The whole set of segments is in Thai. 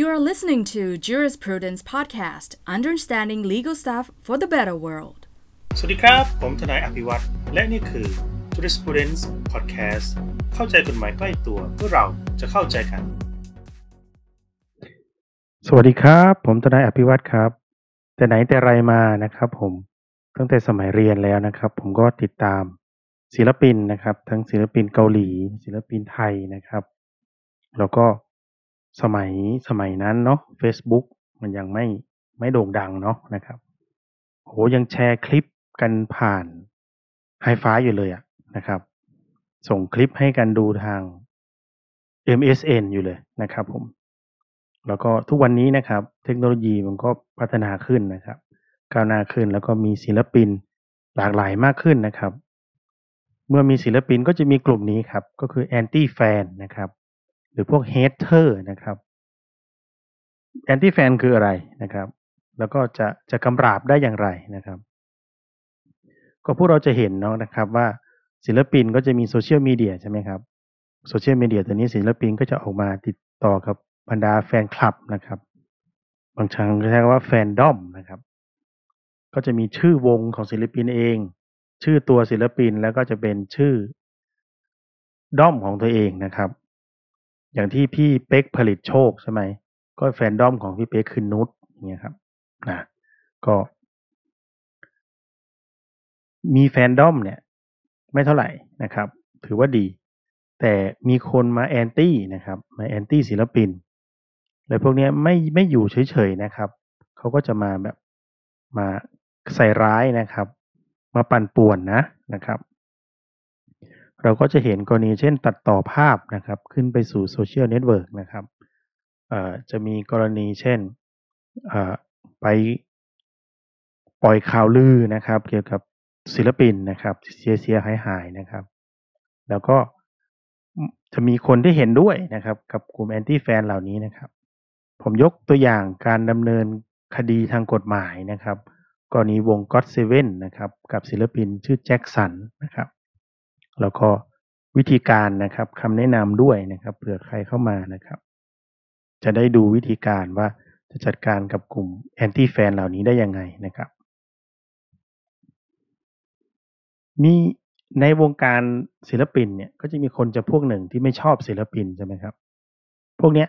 You are listening to Jurisprudence Podcast, understanding legal stuff for the better world. สวัสดีครับ ผมทนายอภิวัตรและนี่คือ Jurisprudence Podcast เข้าใจกฎหมายใกล้ตัวเพื่อเราจะเข้าใจกัน สวัสดีครับ ผมทนายอภิวัตรครับ แต่ไหนแต่ไรมานะครับผม ตั้งแต่สมัยเรียนแล้วนะครับ ผมก็ติดตามศิลปินนะครับ ทั้งศิลปินเกาหลี ศิลปินไทยนะครับ แล้วก็ สมัยสมัยนั้นเนาะ Facebook มันยังไม่ไม่โด่งดังเนาะนะครับโหยังแชร์คลิปกันผ่านไฮไฟอยู่เลยอะนะครับ ส่งคลิปให้กันดูทาง MSN อยู่เลยนะครับผม แล้วก็ทุกวันนี้นะครับ เทคโนโลยีมันก็พัฒนาขึ้นนะครับ ก้าวหน้าขึ้นแล้วก็มีศิลปินหลากหลายมากขึ้นนะครับ เมื่อมีศิลปินก็จะมีกลุ่มนี้ครับ ก็คือแอนตี้แฟนนะครับ หรือพวก hater นะครับแอนตี้แฟนคืออะไรนะครับ แล้วก็จะจะกำราบได้อย่างไรนะครับ ก็พวกเราจะเห็นเนาะนะครับว่าศิลปินก็จะมีโซเชียลมีเดียใช่ไหมครับโซเชียลมีเดียตัวนี้ศิลปินก็จะออกมาติดต่อกับบรรดาแฟนคลับนะครับ บางครั้งก็ใช้คำว่าแฟนดอมนะครับ ก็จะมีชื่อวงของศิลปินเอง ชื่อตัวศิลปินแล้วก็จะเป็นชื่อด้อมของตัวเองนะครับ อย่างที่พี่เป๊กผลิตโชคใช่ไหม ก็แฟนดอมของพี่เป๊กคือนุชอย่างเงี้ยครับนะก็ มีแฟนดอมเนี่ย ไม่เท่าไหร่นะครับ ถือว่าดี แต่มีคนมาแอนตี้นะครับ มาแอนตี้ศิลปินเลยพวกนี้ไม่ไม่อยู่เฉยๆนะครับ เขาก็จะมาแบบมาใส่ร้ายนะครับ มาปั่นป่วนนะนะครับ เราก็จะเห็นกรณีเช่นตัดต่อภาพนะครับ ขึ้นไปสู่โซเชียลเน็ตเวิร์กนะครับจะมีกรณีเช่นไปปล่อยข่าวลือนะครับ เกี่ยวกับศิลปินนะครับเสียเสียหายหายนะครับ แล้วก็จะมีคนที่เห็นด้วยนะครับ กับกลุ่มแอนตี้แฟนเหล่านี้นะครับ ผมยกตัวอย่างการดำเนินคดีทางกฎหมายนะครับ กรณีวง GOT Seven นะครับ กับศิลปินชื่อแจ็คสันนะครับ แล้วก็วิธีการนะครับคำแนะนำด้วยนะครับเผื่อใครเข้ามานะครับ จะได้ดูวิธีการว่าจะจัดการกับกลุ่มแอนตี้แฟนเหล่านี้ได้ยังไงนะครับ มีในวงการศิลปินเนี่ยก็จะมีคนจะพวกหนึ่งที่ไม่ชอบศิลปินใช่ไหมครับ พวกเนี้ย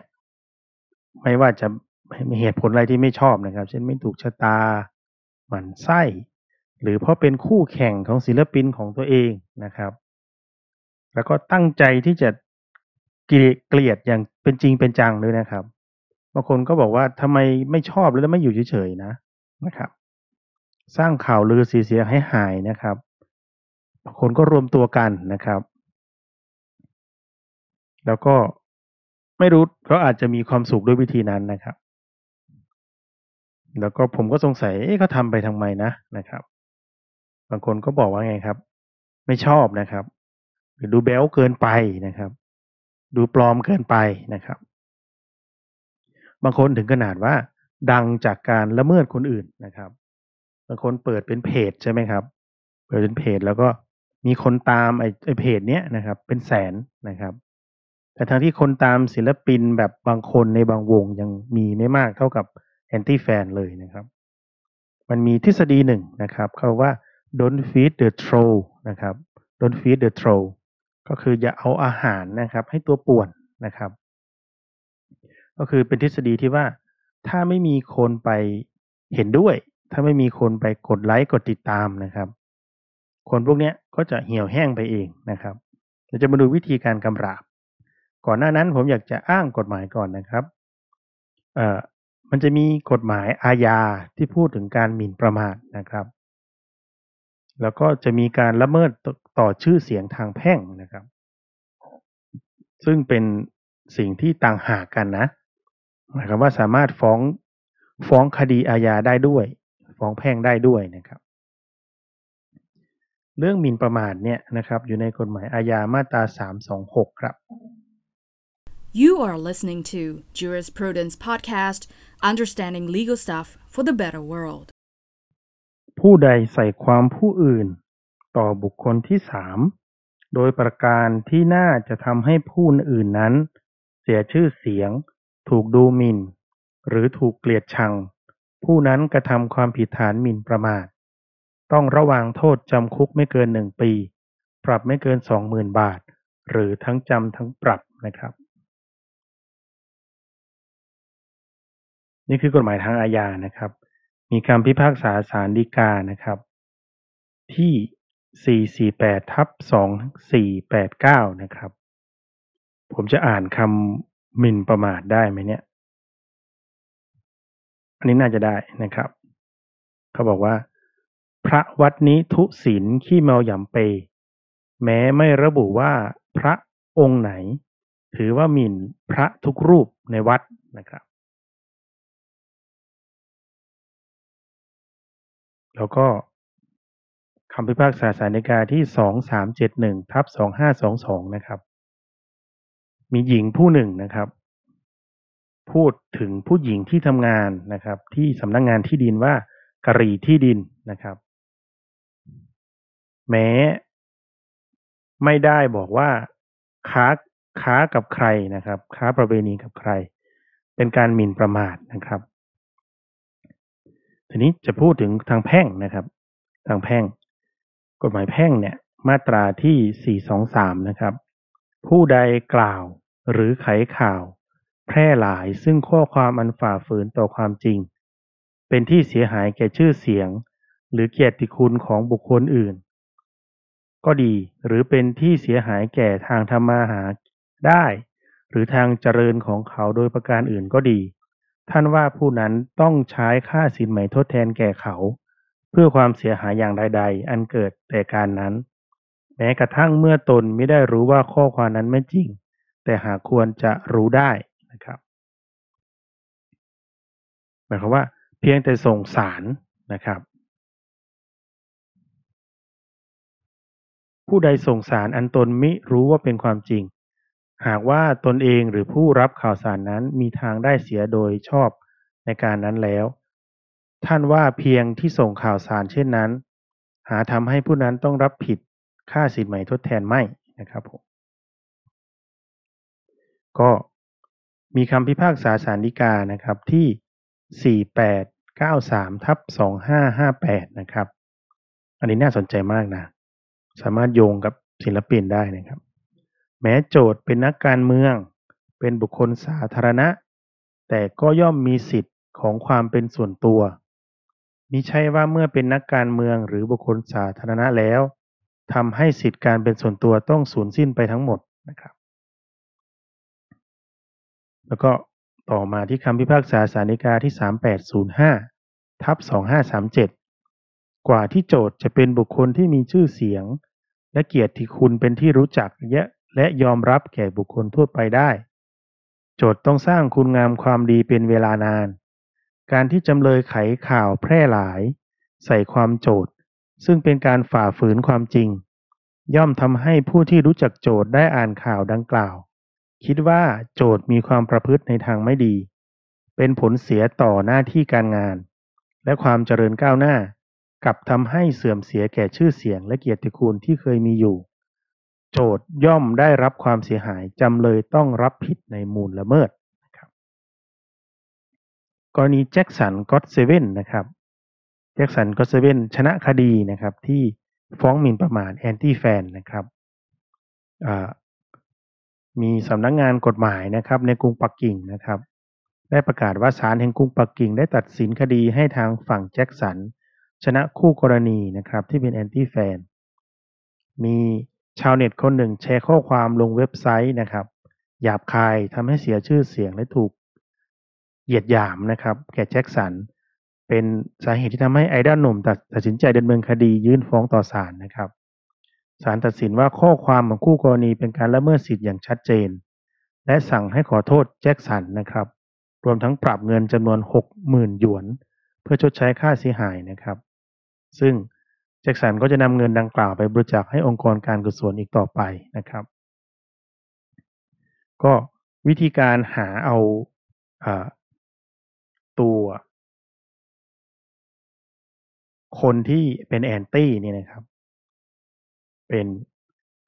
ไม่ว่าจะมีเหตุผลอะไรที่ไม่ชอบนะครับ เช่นไม่ถูกชะตาหมั่นไส้ หรือเพราะเป็นคู่แข่งของศิลปินของตัวเองนะครับ แล้วก็ตั้งใจที่จะเกลียดอย่างเป็นจริงเป็นจังเลยนะครับบางคนก็บอกว่าทำไมไม่ชอบแล้วไม่อยู่เฉยๆนะนะครับ สร้างข่าวลือเสียใหายหายนะครับบางคนก็รวมตัวกันนะครับ แล้วก็ไม่รู้เขาอาจจะมีความสุขด้วยวิธีนั้นนะครับ แล้วก็ผมก็สงสัยเอ๊ะเขาทำไปทำไมนะนะครับ บางคนก็บอกว่าไงครับ ไม่ชอบนะครับ หรือดูเบลเกินไปนะครับ ดูปลอมเกินไปนะครับ บางคนถึงขนาดว่า ดังจากการละเมิดคนอื่นนะครับ บางคนเปิดเป็นเพจใช่ไหมครับ เปิดเป็นเพจแล้วก็มีคนตามไอ้ไอเพจเนี้ยนะครับ เป็นแสนนะครับ แต่ทั้งที่คนตามศิลปินแบบบางคนในบางวงยังมีไม่มากเท่ากับแอนตี้แฟนเลยนะครับ มันมีทฤษฎีหนึ่งนะครับเขาว่า don't feed the troll นะครับ don't feed the troll ก็คืออย่าเอาอาหารนะครับ ให้ตัวป่วนนะครับ ก็คือเป็นทฤษฎีที่ว่าถ้าไม่มีคนไปเห็นด้วย ถ้าไม่มีคนไปกดไลค์กดติดตามนะครับ คนพวกนี้ก็จะเหี่ยวแห้งไปเองนะครับเราจะมาดูวิธีการกำราบ ก่อนหน้านั้นผมอยากจะอ้างกฎหมายก่อนนะครับเอ่อมันจะมีกฎหมายอาญาที่พูดถึงการหมิ่นประมาทนะครับ แล้วก็จะมีการละเมิด ต่อชื่อเสียงทางแพ่งนะครับ ซึ่งเป็นสิ่งที่ต่างหากกันนะหมายความว่าสามารถฟ้องฟ้องคดีอาญาได้ด้วย ฟ้องแพ่งได้ด้วยนะครับ เรื่องหมิ่นประมาทเนี่ยนะครับ อยู่ในกฎหมายอาญามาตรา 326 ครับ You are listening to Jurisprudence Podcast, understanding legal stuff for the better world. ผู้ใดใส่ความผู้อื่น ต่อบุคคลที่สามโดยประการที่น่าจะทำให้ผู้อื่นนั้น เสียชื่อเสียง ถูกดูหมิ่น หรือถูกเกลียดชัง ผู้นั้นกระทำความผิดฐานหมิ่นประมาท ต้องระวางโทษจำคุกไม่เกินหนึ่งปี ปรับไม่เกินสองหมื่นบาท หรือทั้งจำทั้งปรับนะครับ นี่คือกฎหมายทางอาญานะครับ มีคำพิพากษาศาลฎีกานะครับ ที่ 448ทับ2489นะครับ ผมจะอ่านคำหมิ่นประมาทได้ไหมเนี่ย อันนี้น่าจะได้นะครับ เขาบอกว่า พระวัดนี้ทุศิลขี้เมาหยำเป แม้ไม่ระบุว่าพระองค์ไหน ถือว่าหมิ่นพระทุกรูปในวัดนะครับ แล้วก็ คำพิพากษาสารฎีกาที่ 2371ทับ2522 นะครับ มีหญิงผู้หนึ่งนะครับ พูดถึงผู้หญิงที่ทำงานนะครับ ที่สำนักงงานที่ดินว่ากะรีที่ดินนะครับ แม้ไม่ได้บอกว่าค้าค้ากับใครนะครับ ค้าประเวณีกับใคร เป็นการหมิ่นประมาทนะครับ ทีนี้จะพูดถึงทางแพ่งนะครับ ทางแพ่ง กฎหมายแพ่งเนี่ยมาตราที่ 423 นะครับ ผู้ใดกล่าวหรือไขข่าว แพร่หลายซึ่งข้อความอันฝ่าฝืนต่อความจริง เป็นที่เสียหายแก่ชื่อเสียง หรือเกียรติคุณของบุคคลอื่น ก็ดีหรือเป็นที่เสียหายแก่ทางทำมาหาได้ หรือทางเจริญของเขาโดยประการอื่นก็ดี ท่านว่าผู้นั้นต้องใช้ค่าสินไหมทดแทนแก่เขา พื่อความเสียหายอย่างใดๆ อันเกิดแต่การนั้น แม้กระทั่งเมื่อตนไม่ได้รู้ว่าข้อความนั้นไม่จริง แต่หากควรจะรู้ได้นะครับหมายความว่า เพียงแต่ส่งสารนะครับ ผู้ใดส่งสารอันตนมิรู้ว่าเป็นความจริง หากว่าตนเองหรือผู้รับข่าวสารนั้นมีทางได้เสียโดยชอบในการนั้นแล้ว ท่านว่าเพียงที่ส่งข่าวสารเช่นนั้น หาทำให้ผู้นั้นต้องรับผิดค่าสินไหมทดแทนไม่นะครับผมก็มีคำพิพากษาสารดีกานะครับที่ 4893ทับ2558 นะครับ อันนี้น่าสนใจมากนะ สามารถโยงกับศิลปินได้นะครับ แม้โจทย์เป็นนักการเมือง เป็นบุคคลสาธารณะ แต่ก็ย่อมมีสิทธิ์ของความเป็นส่วนตัว มิใช่ว่าเมื่อเป็นนักการเมืองหรือบุคคลสาธารณะแล้วทำให้สิทธิการเป็นส่วนตัวต้องสูญสิ้นไปทั้งหมดนะครับ แล้วก็ต่อมาที่คำพิพากษาสารฎีกาที่ 3805 ทับ 2537 กว่าที่โจทย์จะเป็นบุคคลที่มีชื่อเสียง และเกียรติคุณเป็นที่รู้จักเยอะและยอมรับแก่บุคคลทั่วไปได้ โจทย์ต้องสร้างคุณงามความดีเป็นเวลานาน การที่จำเลยไขข่าวแพร่หลาย ใส่ความโจทย์ ซึ่งเป็นการฝ่าฝืนความจริง ย่อมทำให้ผู้ที่รู้จักโจทย์ได้อ่านข่าวดังกล่าว คิดว่าโจทย์มีความประพฤติในทางไม่ดี เป็นผลเสียต่อหน้าที่การงาน และความเจริญก้าวหน้า กับทำให้เสื่อมเสียแก่ชื่อเสียงและเกียรติคุณที่เคยมีอยู่ โจทย่อมได้รับความเสียหายจำเลยต้องรับผิดในมูลละเมิด กรณี Jackson GOT7 นะครับ Jackson GOT7 ชนะคดีนะครับที่ฟ้องหมิ่นประมาทแอนตี้แฟนนะครับมีสำนักงานกฎหมายนะครับในกรุงปักกิ่งนะครับ ได้ประกาศว่าศาลแห่งกรุงปักกิ่งได้ตัดสินคดีให้ทางฝั่ง Jackson ชนะคู่กรณีนะครับที่เป็นแอนตี้แฟนมีชาวเน็ตคนหนึ่งแชร์ข้อความลงเว็บไซต์นะครับหยาบคายทำให้เสียชื่อเสียงและถูก เหยียดหยามนะครับแก่แจ็คสัน เป็นสาเหตุที่ทำให้ไอดอลหนุ่ม ตัดสินใจดำเนินคดียื่นฟ้องต่อศาลนะครับศาลตัดสินว่าข้อความของคู่กรณีเป็นการละเมิดสิทธิ์อย่างชัดเจน และสั่งให้ขอโทษแจ็คสันนะครับ รวมทั้งปรับเงินจำนวน 60,000 หยวน เพื่อชดใช้ค่าเสียหายนะครับ ซึ่งแจ็คสันก็จะนำเงินดังกล่าวไปบริจาคให้องค์กรการกุศลอีกต่อไปนะครับ ก็วิธีการหาเอา คนที่เป็นแอนตี้นี่นะครับ เป็น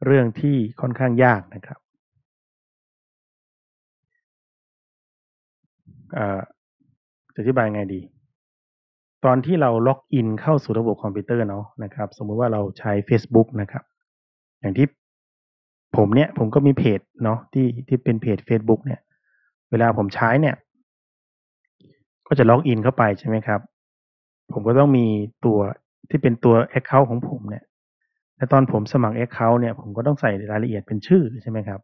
เรื่องที่ค่อนข้างยากนะครับจะอธิบายไงดี ตอนที่เราล็อกอินเข้าสู่ระบบคอมพิวเตอร์เนาะนะครับ สมมุติว่าเราใช้ Facebook นะครับ อย่างที่ผมเนี่ยผมก็มีเพจเนาะที่ที่เป็นเพจ Facebook เนี่ย เวลาผมใช้เนี่ย ก็จะล็อกอินเข้าไปใช่ไหมครับ ผมก็ต้องมีตัวที่เป็นตัว Account ของผมเนี่ยและตอนผมสมัคร Account เนี่ยผมก็ต้องใส่รายละเอียดเป็นชื่อใช่ไหมครับ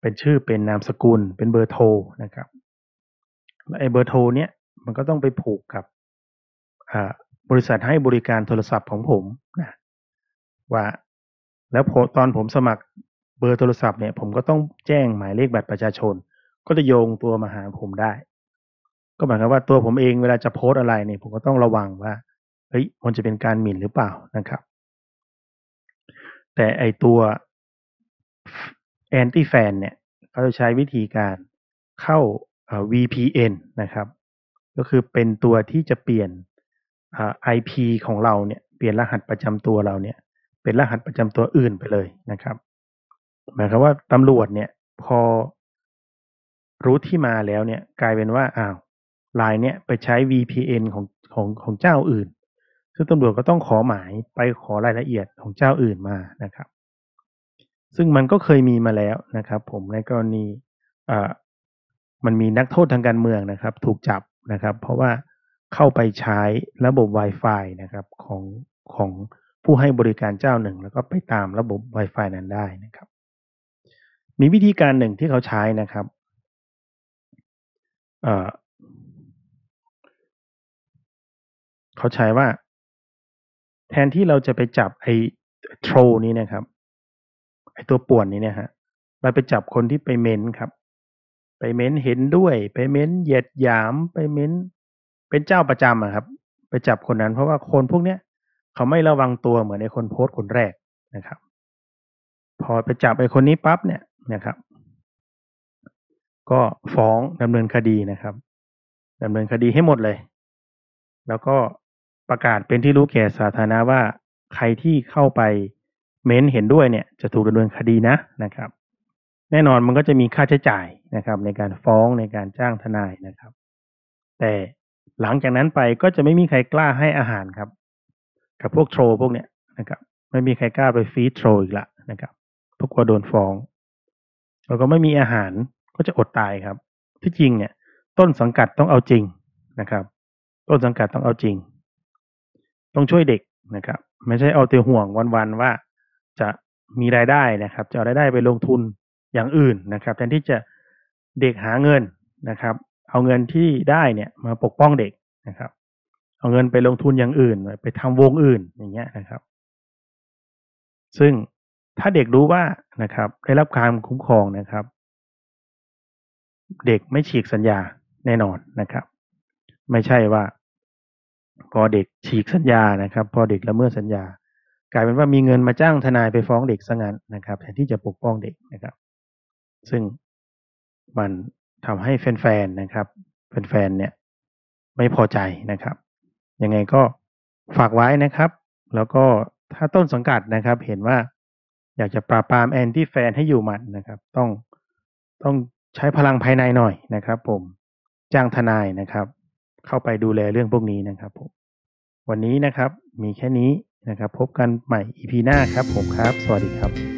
เป็นชื่อเป็นนามสกุล เป็นเบอร์โทรนะครับแล้วไอ้เบอร์โทรเนี่ยมันก็ต้องไปผูกกับบริษัทให้บริการโทรศัพท์ของผมนะว่าแล้วตอนผมสมัครเบอร์โทรศัพท์เนี่ยผมก็ต้องแจ้งหมายเลขบัตรประชาชน ก็จะโยงตัวมาหาผมได้ ก็หมายความว่าตัวผมเองเวลาจะโพสต์อะไรเนี่ยผมก็ต้องระวังว่าเฮ้ยมันจะเป็นการหมิ่นหรือเปล่านะครับ แต่ไอตัว anti fan เนี่ยเขาจะใช้วิธีการเข้า VPN นะครับ ก็คือเป็นตัวที่จะเปลี่ยน IP ของเราเนี่ยเปลี่ยนรหัสประจำตัวเราเนี่ย เป็นรหัสประจำตัวอื่นไปเลยนะครับ หมายความว่าตำรวจเนี่ยพอรู้ที่มาแล้วเนี่ยกลายเป็นว่าอ้าว ลายเนี่ยไปใช้ VPN ของของของเจ้าอื่น ซึ่งตำรวจก็ต้องขอหมายไปขอรายละเอียดของเจ้าอื่นมานะครับ ซึ่งมันก็เคยมีมาแล้วนะครับ ผมในกรณีอ่ามันมีนักโทษทางการเมืองนะครับ ถูกจับนะครับ เพราะว่าเข้าไปใช้ระบบ Wi-Fi นะครับของของผู้ให้บริการเจ้าหนึ่ง แล้วก็ไปตามระบบ Wi-Fi นั้นได้นะครับ มีวิธีการหนึ่งที่เขาใช้นะครับ เขาใช้ว่า แทนที่เราจะไปจับไอ้โทรนี้นะครับไอ้ตัวป่วนนี้เนี่ยฮะเราไปจับคนที่ไปเม้นครับ ไปเม้นเห็นด้วย ไปเม้นเหยียดหยามไปเม้น เป็นเจ้าประจำอะครับ ไปจับคนนั้น เพราะว่าคนพวกเนี้ยเขาไม่ระวังตัวเหมือนไอ้คนโพสต์คนแรกนะครับ พอไปจับไอ้คนนี้ปั๊บเนี่ยนะครับ ก็ฟ้องดำเนินคดีนะครับดำเนินคดีให้หมดเลย แล้วก็ ประกาศเป็นที่รู้แก่สาธารณะว่าใครที่เข้าไปเม้นเห็นด้วยเนี่ยจะถูกดำเนินคดีนะนะครับ แน่นอนมันก็จะมีค่าใช้จ่ายนะครับ ในการฟ้องในการจ้างทนายนะครับ แต่หลังจากนั้นไปก็จะไม่มีใครกล้าให้อาหารครับ กับพวกโทรพวกเนี้ยนะครับ ไม่มีใครกล้าไปฟีดโทรอีกละนะครับพราะกลัวโดนฟ้องแล้วก็ไม่มีอาหารก็จะอดตายครับ ที่จริงเนี่ย ต้นสังกัดต้องเอาจริงนะครับ ต้นสังกัดต้องเอาจริง ต้องช่วยเด็กนะครับ ไม่ใช่เอาแต่ห่วงวันๆว่า จะมีรายได้นะครับ จะเอารายได้ไปลงทุนอย่างอื่นนะครับแทนที่จะเด็กหาเงินนะครับ เอาเงินที่ได้เนี่ยมาปกป้องเด็กนะครับ เอาเงินไปลงทุนอย่างอื่น ไปทำวงอื่นอย่างเงี้ยนะครับ ซึ่งถ้าเด็กรู้ว่านะครับ ได้รับการคุ้มครองนะครับ เด็กไม่ฉีกสัญญาแน่นอนนะครับ ไม่ใช่ว่า พอเด็กฉีกสัญญานะครับ พอเด็กละเมิดสัญญา กลายเป็นว่ามีเงินมาจ้างทนายไปฟ้องเด็กซะงั้นนะครับแทนที่จะปกป้องเด็กนะครับ ซึ่งมันทำให้แฟนๆนะครับแฟนๆเนี่ยไม่พอใจนะครับ ยังไงก็ฝากไว้นะครับ แล้วก็ถ้าต้นสังกัดนะครับ เห็นว่าอยากจะปราบปรามแอนตี้แฟนให้อยู่หมัดนะครับ ต้องต้องใช้พลังภายในหน่อยนะครับ ผมจ้างทนายนะครับ เข้าไปดูแลเรื่องพวกนี้นะครับผม วันนี้นะครับมีแค่นี้นะครับ พบกันใหม่ EP หน้าครับผมครับ สวัสดีครับ